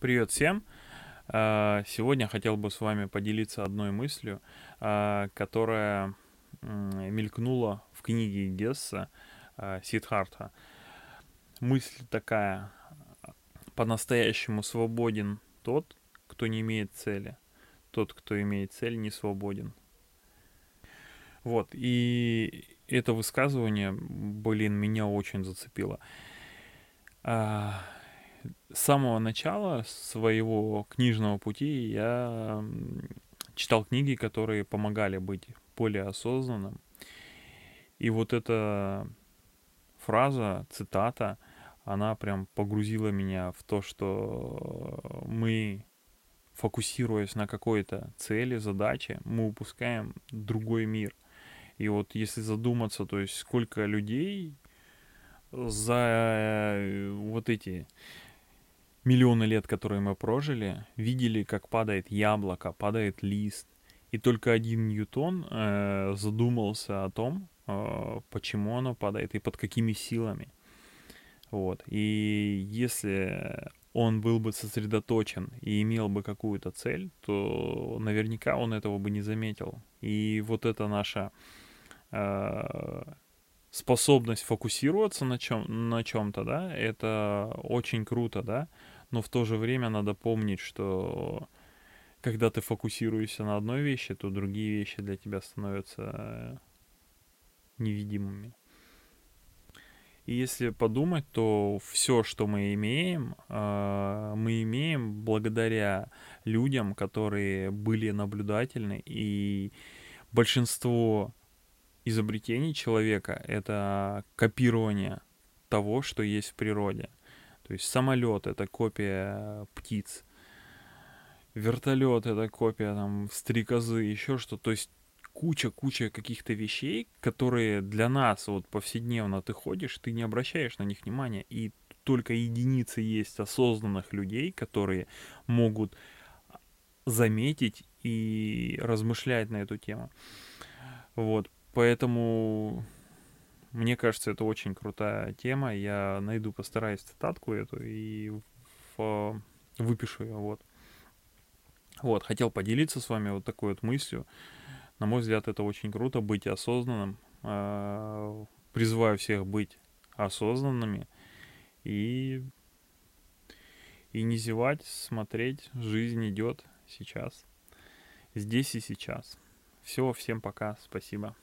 Привет всем! А, сегодня хотел бы с вами поделиться одной мыслью, а, которая мелькнула в книге Гесса а, Сидхартха. Мысль такая, по-настоящему свободен тот, кто не имеет цели. Тот, кто имеет цель, не свободен. Вот, и это высказывание, блин, меня очень зацепило с самого начала своего книжного пути я читал книги, которые помогали быть более осознанным. И вот эта фраза, цитата, она прям погрузила меня в то, что мы, фокусируясь на какой-то цели, задаче, мы упускаем другой мир. И вот если задуматься, то есть сколько людей за э, вот эти миллионы лет, которые мы прожили, видели, как падает яблоко, падает лист. И только один Ньютон э, задумался о том, э, почему оно падает и под какими силами. Вот. И если он был бы сосредоточен и имел бы какую-то цель, то наверняка он этого бы не заметил. И вот это наша э, способность фокусироваться на чем на чем-то, да, это очень круто, да но в то же время надо помнить, что когда ты фокусируешься на одной вещи, то другие вещи для тебя становятся невидимыми. И если подумать, то все, что мы имеем, а, мы имеем благодаря людям, которые были наблюдательны, и большинство изобретений человека — это копирование того, что есть в природе. То есть самолет это копия птиц, вертолет это копия там стрекозы, еще что. То есть куча-куча каких-то вещей, которые для нас вот повседневно ты ходишь, ты не обращаешь на них внимания, и только единицы есть осознанных людей, которые могут заметить и размышлять на эту тему. Вот, поэтому мне кажется, это очень крутая тема. Я найду, постараюсь цитатку эту и в, выпишу ее. Вот. Вот, хотел поделиться с вами вот такой вот мыслью. На мой взгляд, это очень круто быть осознанным. Э, призываю всех быть осознанными и и не зевать, смотреть. Жизнь идет сейчас, здесь и сейчас. Все, всем пока, спасибо.